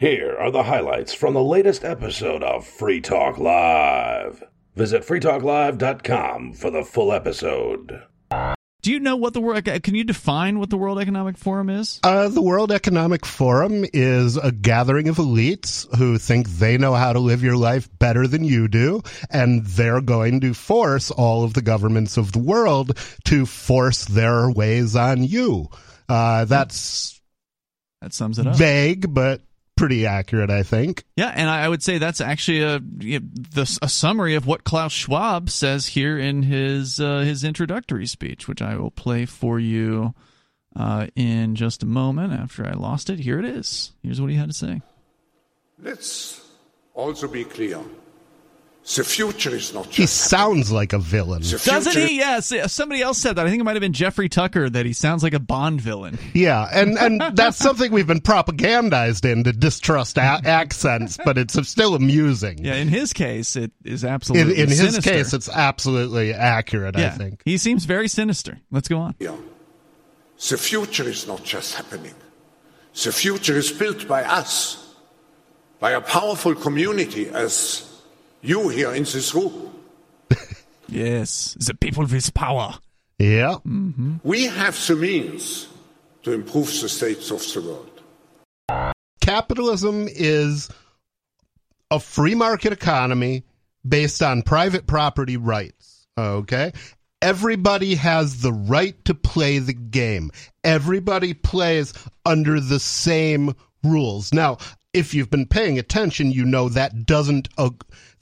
Here are the highlights from the latest episode of Free Talk Live. Visit freetalklive.com for the full episode. Do you know what the world? Can you define what the World Economic Forum is? Uh, the World Economic Forum is a gathering of elites who think they know how to live your life better than you do, and they're going to force all of the governments of the world to force their ways on you. Uh, that's that sums it up. Vague, but pretty accurate, I think. Yeah, and I would say that's actually a a summary of what Klaus Schwab says here in his uh, his introductory speech, which I will play for you uh, in just a moment. After I lost it, here it is. Here's what he had to say. Let's also be clear. The future is not. he sounds like a villain, doesn't he? Yes. Somebody else said that. I think it might have been Jeffrey Tucker that he sounds like a Bond villain. Yeah, and and that's something we've been propagandized in to distrust a- accents, but it's still amusing. Yeah, in his case, it is absolutely. In, in his case, it's absolutely accurate. Yeah, I think he seems very sinister. Let's go on. Yeah, the future is not just happening. The future is built by us, by a powerful community as you here in this room. yes, the people with power. Yeah. Mm-hmm. We have the means to improve the states of the world. Capitalism is a free market economy based on private property rights. Okay? Everybody has the right to play the game. Everybody plays under the same rules. Now, if you've been paying attention, you know that doesn't uh,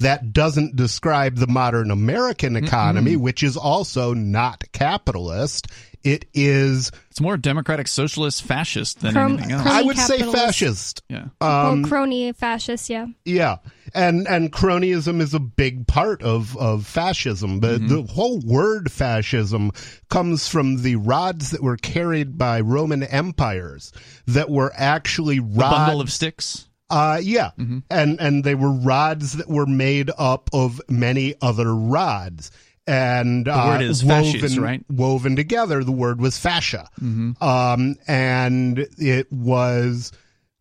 that doesn't describe the modern American economy, Mm-mm. which is also not capitalist. It is. It's more democratic, socialist, fascist than Crom- anything else. I would say fascist. Yeah. Um, well, crony fascist, yeah. yeah, and and cronyism is a big part of of fascism. But Mm-hmm. the whole word fascism comes from the rods that were carried by Roman empires that were actually The rods. bundle of sticks. Uh, yeah, Mm-hmm. and and they were rods that were made up of many other rods. And The uh, is woven, right? woven together, the word was fascia. Mm-hmm. Um, and it was,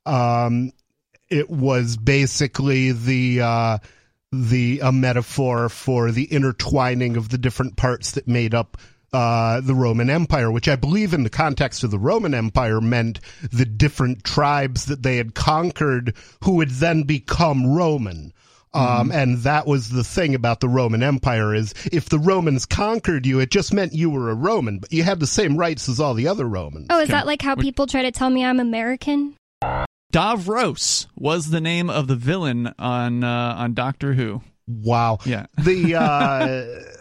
um, it was basically the, uh, the, a metaphor for the intertwining of the different parts that made up, uh, the Roman Empire, which I believe in the context of the Roman Empire meant the different tribes that they had conquered who would then become Roman. Um, and that was the thing about the Roman Empire is if the Romans conquered you, it just meant you were a Roman, but you had the same rights as all the other Romans. Oh, is that like how people try to tell me I'm American? Davros was the name of the villain on uh, on Doctor Who. Wow. Yeah. The uh,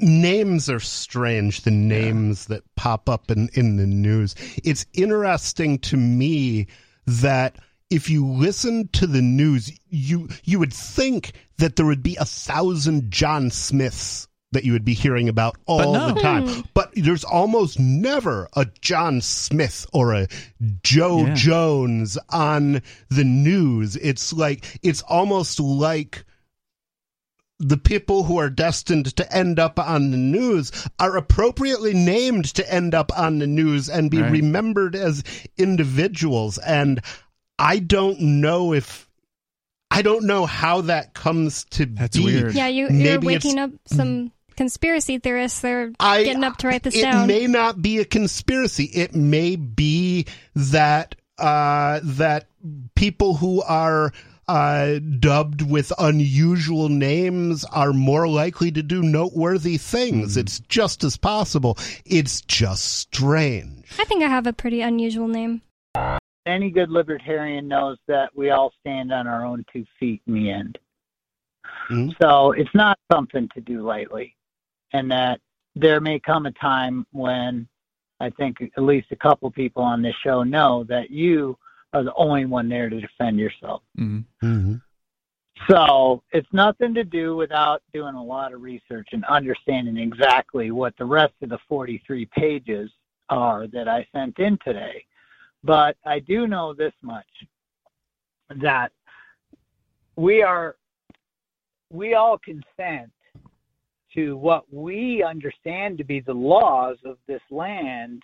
names are strange, the names that pop up in, in the news. It's interesting to me that if you listen to the news, you you would think that there would be a thousand John Smiths that you would be hearing about all no. the time. Mm. But there's almost never a John Smith or a Joe Yeah. Jones on the news. It's like it's almost like the people who are destined to end up on the news are appropriately named to end up on the news and be Right. remembered as individuals. And I don't know if I don't know how that comes to That's be. weird. Yeah, you, you're Maybe waking up some conspiracy theorists. They're I, getting up to write this it down. It may not be a conspiracy. It may be that uh, that people who are uh, dubbed with unusual names are more likely to do noteworthy things. It's just as possible. It's just strange. I think I have a pretty unusual name. any good libertarian knows that we all stand on our own two feet in the end. Mhm. So it's not something to do lightly. And that there may come a time when I think at least a couple people on this show know that you are the only one there to defend yourself. Mhm. Mm-hmm. So it's nothing to do without doing a lot of research and understanding exactly what the rest of the 43 pages are that I sent in today. But I do know this much that we are, we all consent to what we understand to be the laws of this land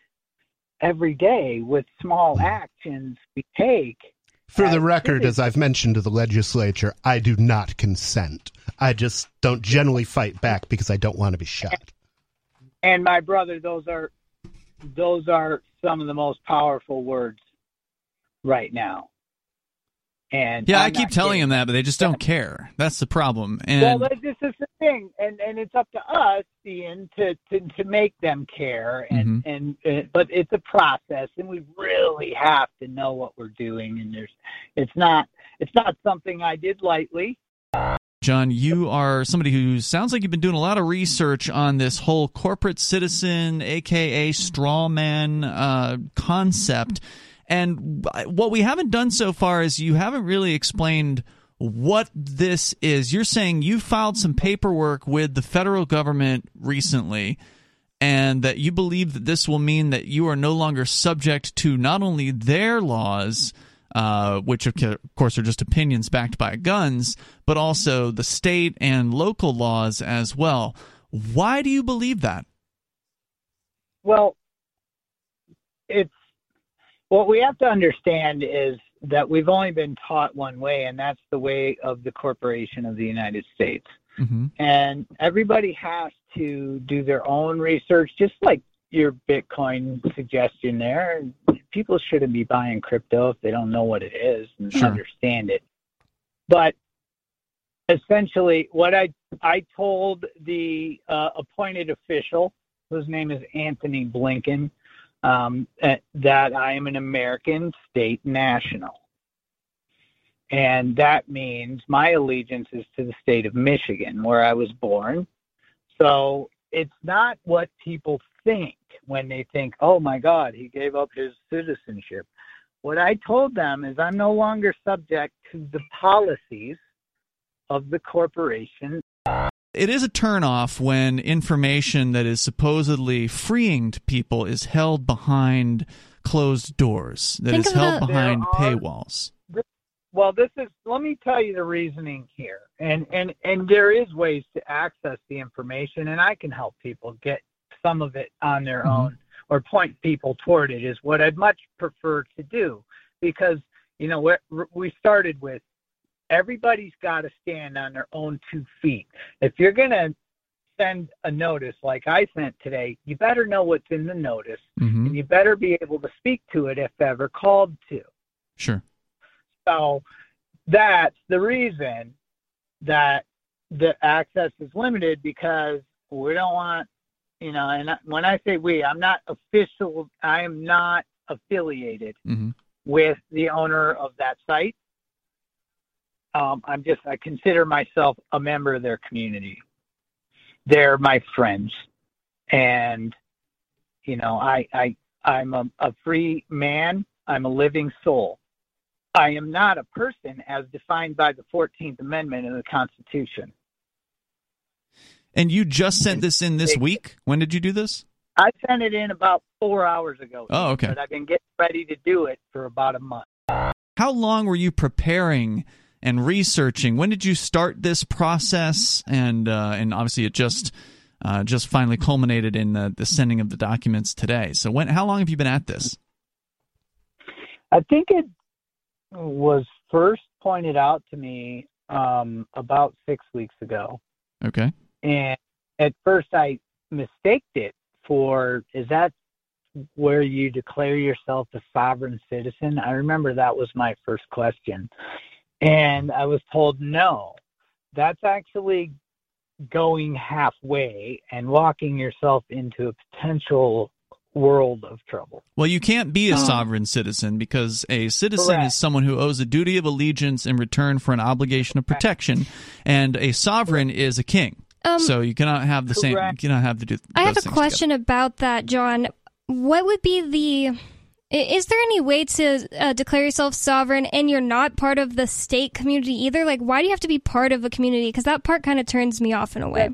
every day with small actions we take For the record, as I've mentioned to the legislature, I do not consent. I just don't generally fight back because I don't want to be shot. and my brother, those are those are some of the most powerful words right now. And Yeah, I'm I keep telling them that, but they just don't care. That's the problem. And Well, this is the thing, and and it's up to us, Ian, to to, to make them care, and Mm-hmm. and uh, but it's a process, and we really have to know what we're doing, and there's it's not it's not something I did lightly. John, you are somebody who sounds like you've been doing a lot of research on this whole corporate citizen, aka straw man uh, concept. And what we haven't done so far is you haven't really explained what this is. You're saying you filed some paperwork with the federal government recently, and that you believe that this will mean that you are no longer subject to not only their laws, uh, which of course are just opinions backed by guns, but also the state and local laws as well. Why do you believe that? Well, it's what we have to understand is that we've only been taught one way, and that's the way of the corporation of the United States. Mm-hmm. And everybody has to do their own research, just like your Bitcoin suggestion there. People shouldn't be buying crypto if they don't know what it is and Sure. understand it. But essentially, what I I told the uh, appointed official, whose name is Antony Blinken, um, uh, that I am an American state national. And that means my allegiance is to the state of Michigan, where I was born. So it's not what people think when they think, oh my God, he gave up his citizenship. What I told them is I'm no longer subject to the policies of the corporation It is a turnoff when information that is supposedly freeing to people is held behind closed doors, that Think is held the- behind are- paywalls. Well, this is. Let me tell you the reasoning here, and and and there is ways to access the information, and I can help people get some of it on their Mhm. own or point people toward it. Is what I'd much prefer to do, because you know we we started with everybody's got to stand on their own two feet. If you're gonna send a notice like I sent today, you better know what's in the notice, hmm and you better be able to speak to it if ever called to. Sure. So that's the reason that the access is limited because we don't want, you know, and when I say we, I'm not official, I am not affiliated hmm with the owner of that site. Um, I'm just, I consider myself a member of their community. They're my friends. And, you know, I, I, I'm a, a free man. I'm a living soul. I am not a person as defined by the 14th Amendment in the Constitution. And you just sent this in this week? When did you do this? I sent it in about four hours ago. Oh, okay. But I've been getting ready to do it for about a month. How long were you preparing and researching? When did you start this process? And uh, and obviously it just uh, just finally culminated in the, the sending of the documents today. So when how long have you been at this? I think it was first pointed out to me um, about six weeks ago. Okay. And at first I mistaked it for, is that where you declare yourself a sovereign citizen? I remember that was my first question. And I was told, no, that's actually going halfway and locking yourself into a potential world of trouble. Well, you can't be a Um, sovereign citizen because a citizen correct. is someone who owes a duty of allegiance in return for an obligation of protection, and a sovereign is a king. Um, so you cannot have the same. You Correct. cannot have the. do- I have a things question about that, John. What would be the. Is there any way to uh, declare yourself sovereign and you're not part of the state community either? Like, why do you have to be part of a community? Because that part kind of turns me off in a way.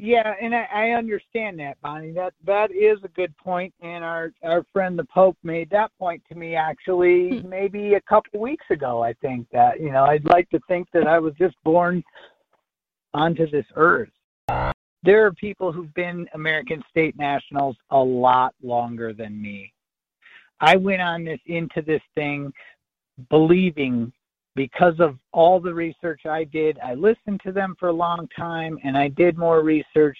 Yeah, and I, I understand that, Bonnie. That that is a good point, and our our friend the Pope made that point to me actually maybe a couple weeks ago. I think that you know I'd like to think that I was just born onto this earth. There are people who've been American state nationals a lot longer than me. I went on this into this thing believing because of all the research I did. I listened to them for a long time and I did more research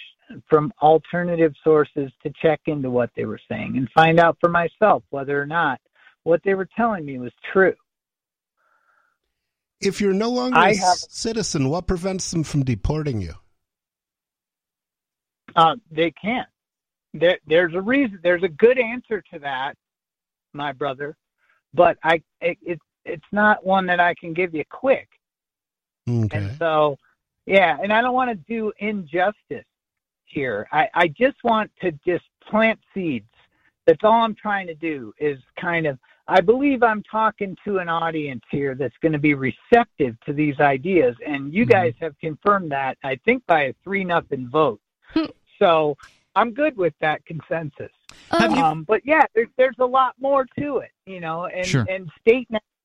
from alternative sources to check into what they were saying and find out for myself whether or not what they were telling me was true. If you're no longer I a have- citizen, what prevents them from deporting you? Uh, they can't. There, there's a reason. There's a good answer to that, my brother, but I it, it it's not one that I can give you quick. Okay. And so, yeah, and I don't want to do injustice here. I, I just want to just plant seeds. That's all I'm trying to do is kind of, I believe I'm talking to an audience here that's going to be receptive to these ideas. And you Mhm. guys have confirmed that, I think, by a three nothing vote. so I'm good with that consensus. Have you- Um, but yeah, there's there's a lot more to it, you know, and Sure. and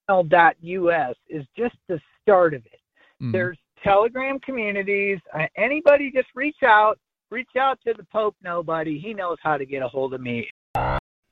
statenational.us is just the start of it. Mhm. There's Telegram communities. Uh, anybody just reach out, reach out to the Pope. Nobody, he knows how to get a hold of me.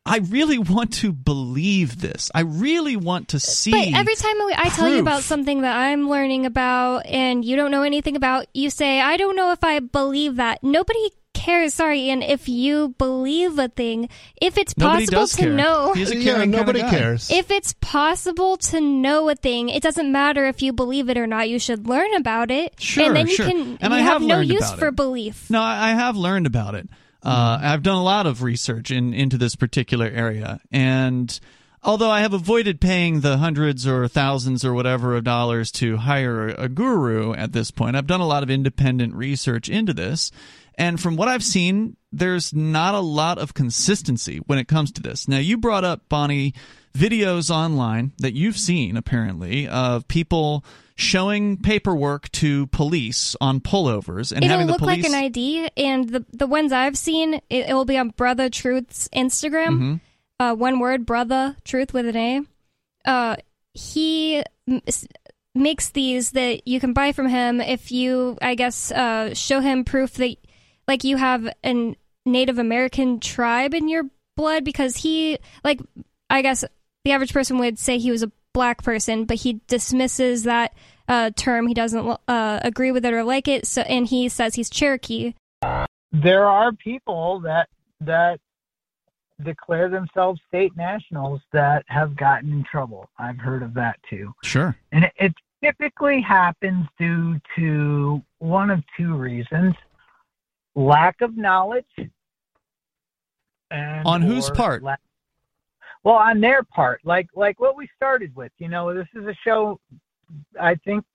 I really want to believe this. I really want to see. But every time we, I tell you about something that I'm learning about and you don't know anything about, you say, I don't know if I believe that. Nobody cares, sorry. And if you believe a thing, if it's Nobody possible to care. know, He's a yeah, caring nobody kind of guy. cares. if it's possible to know a thing, it doesn't matter if you believe it or not. You should learn about it. Sure, And then you sure. can, And you I have, have no use for belief. No, I I have learned about it. Uh, I've done a lot of research in into this particular area, and although I have avoided paying the hundreds or thousands or whatever of dollars to hire a, guru at this point, I've done a lot of independent research into this. And from what I've seen, there's not a lot of consistency when it comes to this. Now, you brought up, Bonnie, videos online that you've seen, apparently, of people showing paperwork to police on pullovers and It'll having the look police. like an ID, and the the ones I've seen, it, it will be on Brother Truth's Instagram. Mm-hmm. Uh, one word, Brother Truth with an A. Uh, he m- makes these that you can buy from him if you, I guess, uh, show him proof that, like, you have a Native American tribe in your blood because he, like, I guess the average person would say he was a black person, but he dismisses that uh, term. He doesn't uh, agree with it or like it. So, and he says he's Cherokee. There are people that that declare themselves state nationals that have gotten in trouble. I've heard of that too. Sure. And it, it typically happens due to one of two reasons lack of knowledge. And On whose part? lack- well, on their part, like like what we started with. You know, this is a show, I think,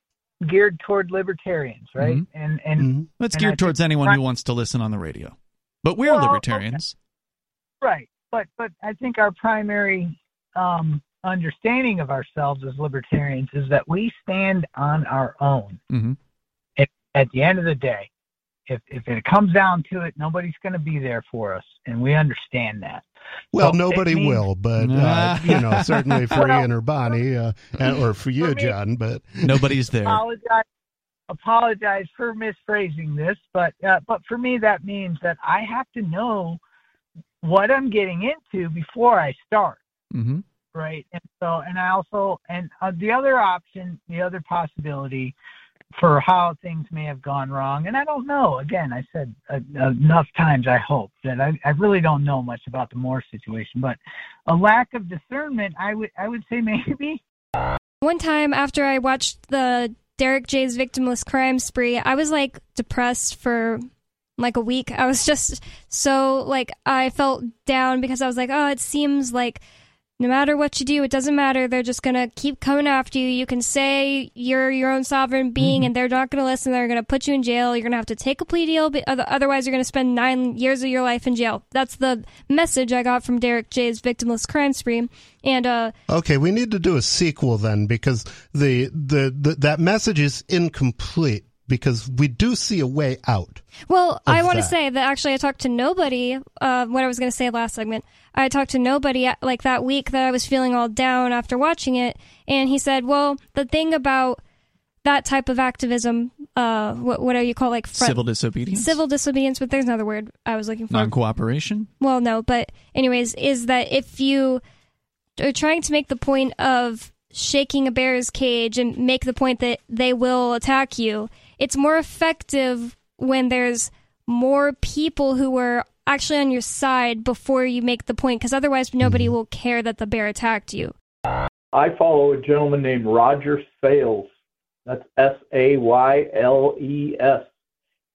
geared toward libertarians, right? Mhm. And and Mhm. That's And geared think- towards anyone who wants to listen on the radio. But we're Well, okay. libertarians. Right, but but I think our primary um, understanding of ourselves as libertarians is that we stand on our own. hmm At, at the end of the day, if if it comes down to it, nobody's going to be there for us, and we understand that. Well, So nobody means- will, but uh, you know, certainly for Well, Ian or Bonnie, uh, and- or for you, for me- John. But Nobody's there. Apologize, apologize for misphrasing this, but uh, but for me that means that I have to know what I'm getting into before I start. hmm right? And so, and I also, and uh, the other option, the other possibility for how things may have gone wrong, and I don't know. Again, I said uh, enough times, I hope that I, I really don't know much about the Moore situation, but a lack of discernment, I would, I would say maybe. One time after I watched the Derrick J's Victimless Crime Spree, I was like depressed for like a week. I was just so like I felt down because I was like, oh, it seems like no matter what you do, it doesn't matter. They're just gonna keep coming after you. You can say you're your own sovereign being, and they're not gonna listen. They're gonna put you in jail. You're gonna have to take a plea deal, but otherwise, you're gonna spend nine years of your life in jail. That's the message I got from Derrick J's Victimless Crime Spree, and uh. okay, we need to do a sequel then because the the, the that message is incomplete because we do see a way out. Well, I want to say that actually I talked to nobody. Uh, what I was going to say last segment, I talked to nobody uh, like that week that I was feeling all down after watching it, and he said, "Well, the thing about that type of activism, uh, what what do you call it, like front- Civil disobedience. civil disobedience?" But there's another word I was looking for. non cooperation. Well, no, but anyways, is that if you are trying to make the point of shaking a bear's cage and make the point that they will attack you. It's more effective when there's more people who are actually on your side before you make the point because otherwise nobody will care that the bear attacked you. I follow a gentleman named Roger Sayles. That's S A Y L E S.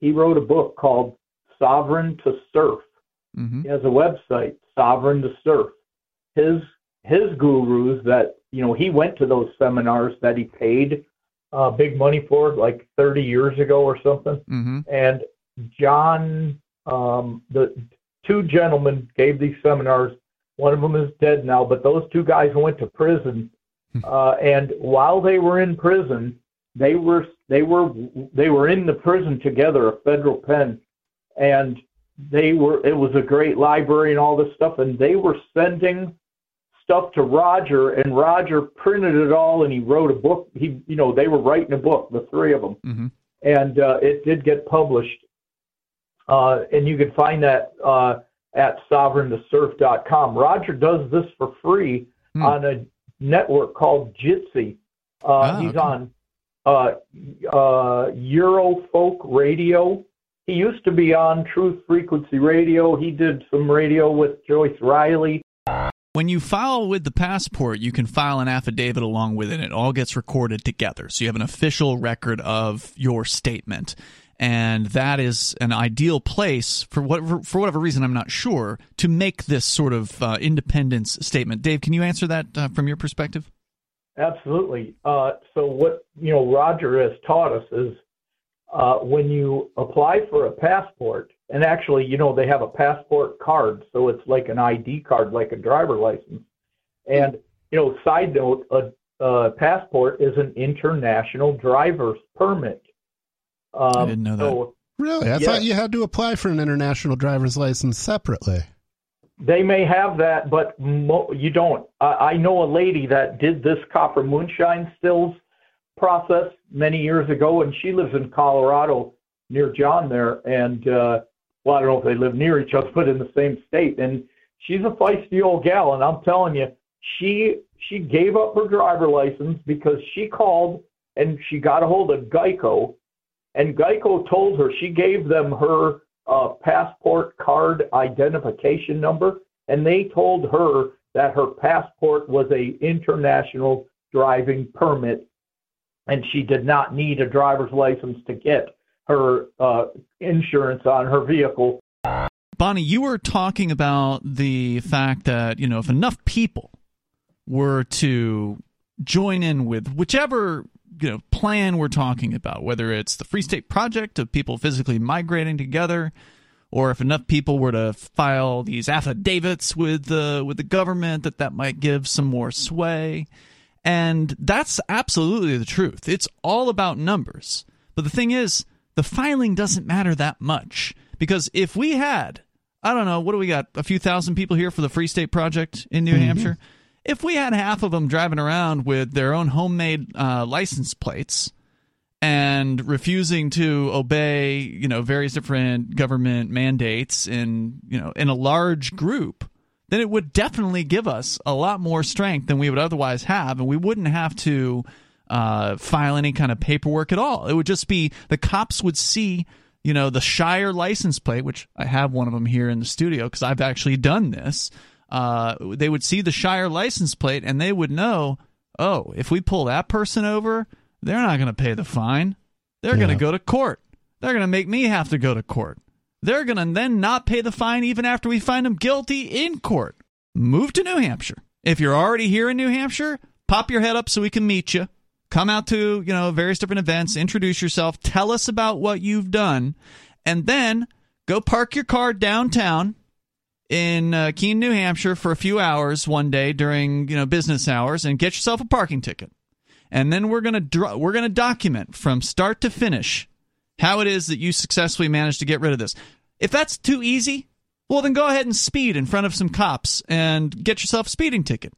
He wrote a book called Sovereign to Serf. Mm-hmm. He has a website, Sovereign to Serf. His his gurus that you know he went to those seminars that he paid uh, big money for it like 30 years ago or something. Mm-hmm. And John, um, the two gentlemen gave these seminars. One of them is dead now, but those two guys went to prison. Uh, and while they were in prison, they were they were they were in the prison together, a federal pen, and they were it was a great library and all this stuff, and they were sending stuff to Roger, and Roger printed it all, and he wrote a book. He you know they were writing a book, the three of them, Mm-hmm. and uh, it did get published. Uh, and you can find that uh, at sovereigntoserf.com. Roger does this for free Hmm. on a network called Jitsi. Uh, Ah, he's okay. on uh, uh, Eurofolk Radio. He used to be on Truth Frequency Radio. He did some radio with Joyce Riley. When you file with the passport, you can file an affidavit along with it. It all gets recorded together. So you have an official record of your statement. And that is an ideal place for whatever, for whatever reason, I'm not sure, to make this sort of uh, independence statement. Dave, can you answer that uh, from your perspective? Absolutely. Uh, so what you know, Roger has taught us is uh, when you apply for a passport, and actually, you know, they have a passport card, so it's like an ID card, like a driver license. And you know, side note, a, a passport is an international driver's permit. Um, I didn't know that. So Really? I Yeah. thought you had to apply for an international driver's license separately. They may have that, but mo- you don't. I, I know a lady that did this copper moonshine stills process many years ago, and she lives in Colorado near John there. And uh, well, I don't know if they live near each other, but in the same state. And she's a feisty old gal, and I'm telling you, she she gave up her driver license because she called and she got a hold of Geico, and Geico told her she gave them her uh, passport card identification number, and they told her that her passport was a international driving permit, and she did not need a driver's license to get her uh, insurance on her vehicle. Bonnie, you were talking about the fact that, you know, if enough people were to join in with whichever, you know, plan we're talking about, whether it's the Free State Project of people physically migrating together, or if enough people were to file these affidavits with the with the government that that might give some more sway. And that's absolutely the truth. It's all about numbers. But the thing is, the filing doesn't matter that much because if we had, I don't know, what do we got? A few thousand people here for the Free State Project in New Hampshire. If we had half of them driving around with their own homemade uh, license plates and refusing to obey, you know, various different government mandates in, you know, in a large group, then it would definitely give us a lot more strength than we would otherwise have, and we wouldn't have to uh, file any kind of paperwork at all. It would just be the cops would see, you know, the Shire license plate, which I have one of them here in the studio because I've actually done this. Uh, they would see the Shire license plate and they would know, oh, if we pull that person over, they're not going to pay the fine. They're going to go to court. They're going to make me have to go to court. They're going to then not pay the fine even after we find them guilty in court. Move to New Hampshire. If you're already here in New Hampshire, pop your head up so we can meet you. Come out to, you know, various different events, introduce yourself, tell us about what you've done, and then go park your car downtown in uh, Keene, New Hampshire for a few hours one day during, you know, business hours and get yourself a parking ticket. And then we're to dr- we're to document from start to finish how it is that you successfully managed to get rid of this. If that's too easy, well, then go ahead and speed in front of some cops and get yourself a speeding ticket.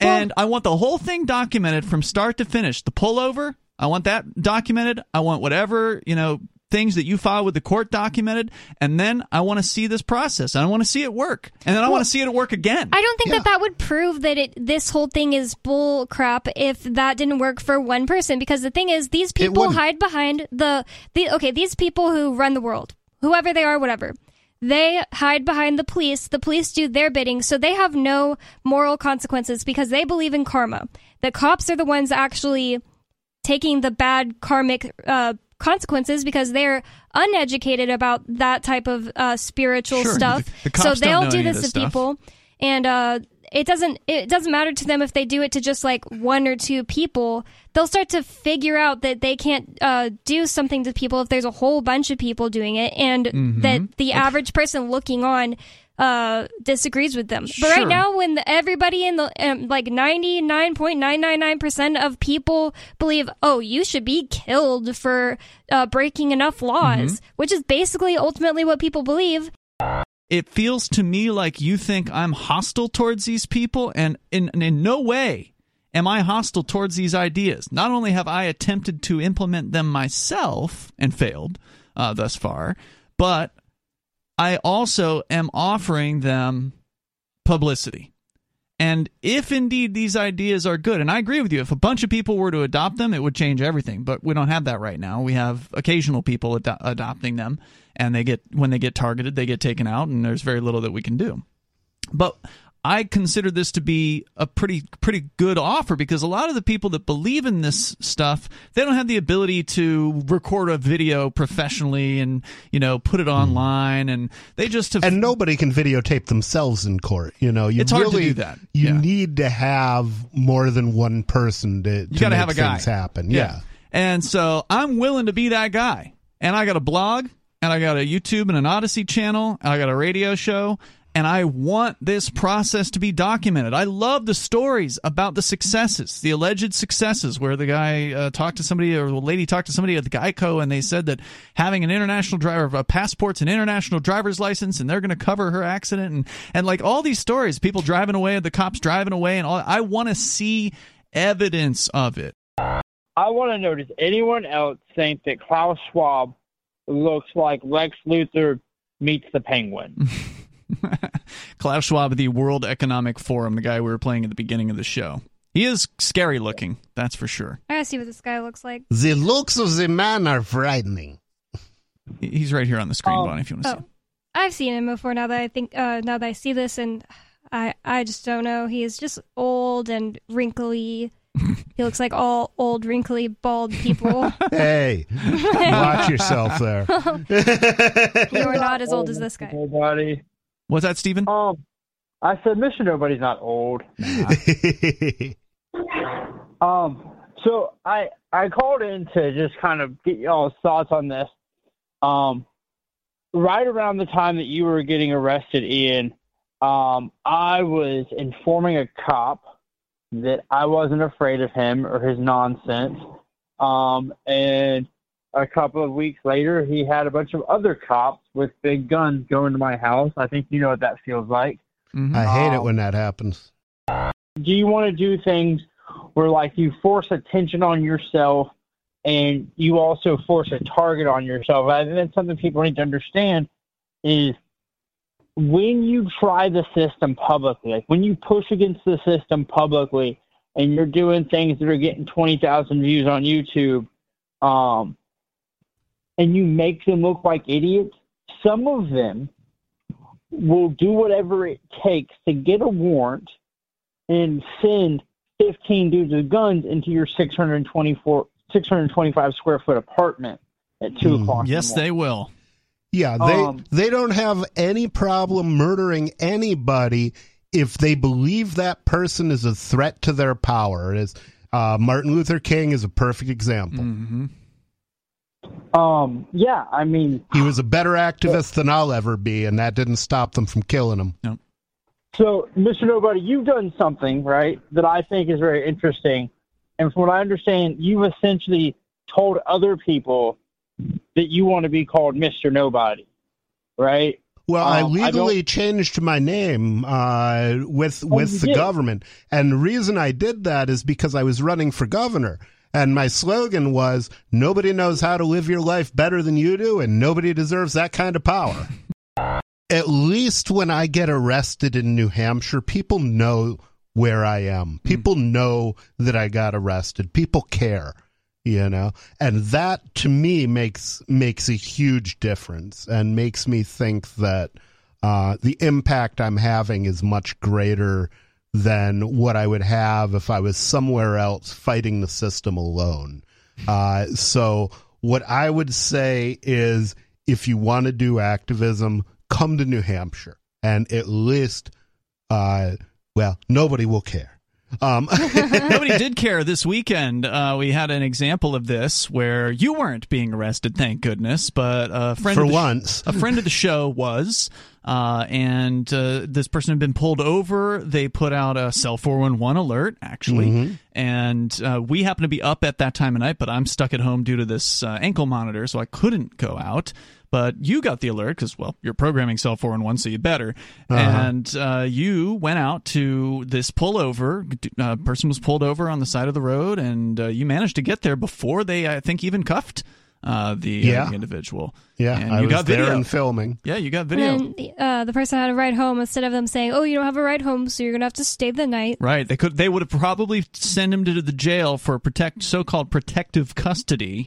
And I want the whole thing documented from start to finish. The pullover, I want that documented. I want whatever, you know, things that you file with the court documented, and then I want to see this process. I want to see it work, and then I want to see it work again. I don't think that that would prove that it this whole thing is bull crap if that didn't work for one person. Because the thing is, these people hide behind the the okay. These people who run the world, whoever they are, whatever. They hide behind the police. The police do their bidding, so they have no moral consequences because they believe in karma. The cops are the ones actually taking the bad karmic uh, consequences because they're uneducated about that type of uh, spiritual Sure, stuff. the- the so they'll do this this to stuff. people, and uh, it doesn't it doesn't matter to them if they do it to just like one or two people. They'll start to figure out that they can't uh, do something to people if there's a whole bunch of people doing it, and Mm-hmm. that the average person looking on uh, disagrees with them. But right now, when the, everybody in the um, like ninety nine point nine nine nine percent of people believe, oh, you should be killed for uh, breaking enough laws, Mm-hmm. which is basically ultimately what people believe. It feels to me like you think I'm hostile towards these people, and in, in no way am I hostile towards these ideas. Not only have I attempted to implement them myself and failed uh, thus far, but I also am offering them publicity. And if indeed these ideas are good, and I agree with you, if a bunch of people were to adopt them, it would change everything. But we don't have that right now. We have occasional people ado- adopting them, and they get when they get targeted, they get taken out, and there's very little that we can do. But I consider this to be a pretty pretty good offer because a lot of the people that believe in this stuff they don't have the ability to record a video professionally and you know put it hmm. online and they just have and nobody can videotape themselves in court. You know, you It's hard to do that. You Yeah. need to have more than one person to, to you got to make have a guy things happen. Yeah. And so I'm willing to be that guy. And I got a blog, and I got a YouTube and an Odysee channel, and I got a radio show, and I want this process to be documented. I love the stories about the successes, the alleged successes, where the guy uh, talked to somebody or the lady talked to somebody at the Geico, and they said that having an international driver, a passport's an international driver's license, and they're going to cover her accident, and and like all these stories, people driving away, the cops driving away, and all. I want to see evidence of it. I want to know does anyone else think that Klaus Schwab looks like Lex Luthor meets the Penguin? Klaus Schwab, the World Economic Forum, the guy we were playing at the beginning of the show. He is scary looking, that's for sure. I gotta see what this guy looks like. The looks of the man are frightening. He's right here on the screen, Oh. Bonnie, if you want to see Oh, him. I've seen him before. Now that I think, uh, now that I see this, and I, I just don't know. He is just old and wrinkly. he looks like all old, wrinkly, bald people. Hey, watch yourself there. you are not as old as this guy. Nobody. What's that, Stephen? Um, I said Mr. Nobody's not old. Um, so I I called in to just kind of get y'all's thoughts on this. Um, right around the time that you were getting arrested, Ian, um, I was informing a cop that I wasn't afraid of him or his nonsense. Um, and a couple of weeks later, he had a bunch of other cops with big guns go into my house. I think you know what that feels like Mhm. I hate it Um, when that happens. do you want to do things where like you force attention on yourself and you also force a target on yourself i think that's something people need to understand is when you try the system publicly like when you push against the system publicly and you're doing things that are getting 20,000 views on YouTube um and you make them look like idiots some of them will do whatever it takes to get a warrant and send 15 dudes with guns into your 624 625 square foot apartment at 2 Hmm. o'clock in the Yes, they will. Yeah, they Um, they don't have any problem murdering anybody if they believe that person is a threat to their power. As uh, Martin Luther King is a perfect example. hmm um yeah i mean He was a better activist than I'll ever be, and that didn't stop them from killing him. So, Mr. Nobody, you've done something, right, that I think is very interesting. And from what I understand, you've essentially told other people that you want to be called Mr. Nobody, right? Well, I Um, I legally changed my name uh, with you with the did? government, and the reason I did that is because I was running for governor, And my slogan was nobody knows how to live your life better than you do, and nobody deserves that kind of power. At least when I get arrested in New Hampshire, people know where I am. People know that I got arrested. People care, you know? And that to me makes makes a huge difference and makes me think that uh, the impact I'm having is much greater than what I would have if I was somewhere else fighting the system alone. Uh, so, what I would say is if you want to do activism, come to New Hampshire and at least, uh, well, nobody will care. Um, Nobody did care this weekend. Uh, we had an example of this where you weren't being arrested, thank goodness, but a friend For once. a friend of the show was, uh, and uh, this person had been pulled over. They put out a cell 411 alert, actually, Mm-hmm. and uh, we happened to be up at that time of night, but I'm stuck at home due to this uh, ankle monitor, so I couldn't go out. But you got the alert because, well, you're programming cell 411, so you better. And uh, you went out to this pullover. Uh, person was pulled over on the side of the road, and uh, you managed to get there before they, I think, even cuffed uh, the, uh, Yeah. the individual. yeah, and I you was got there video. and filming. yeah, you got video. And then the, uh, the person had a ride home instead of them saying, "Oh, you don't have a ride home, so you're gonna have to stay the night." Right. They could. They would have probably sent him to the jail for protect so-called protective custody.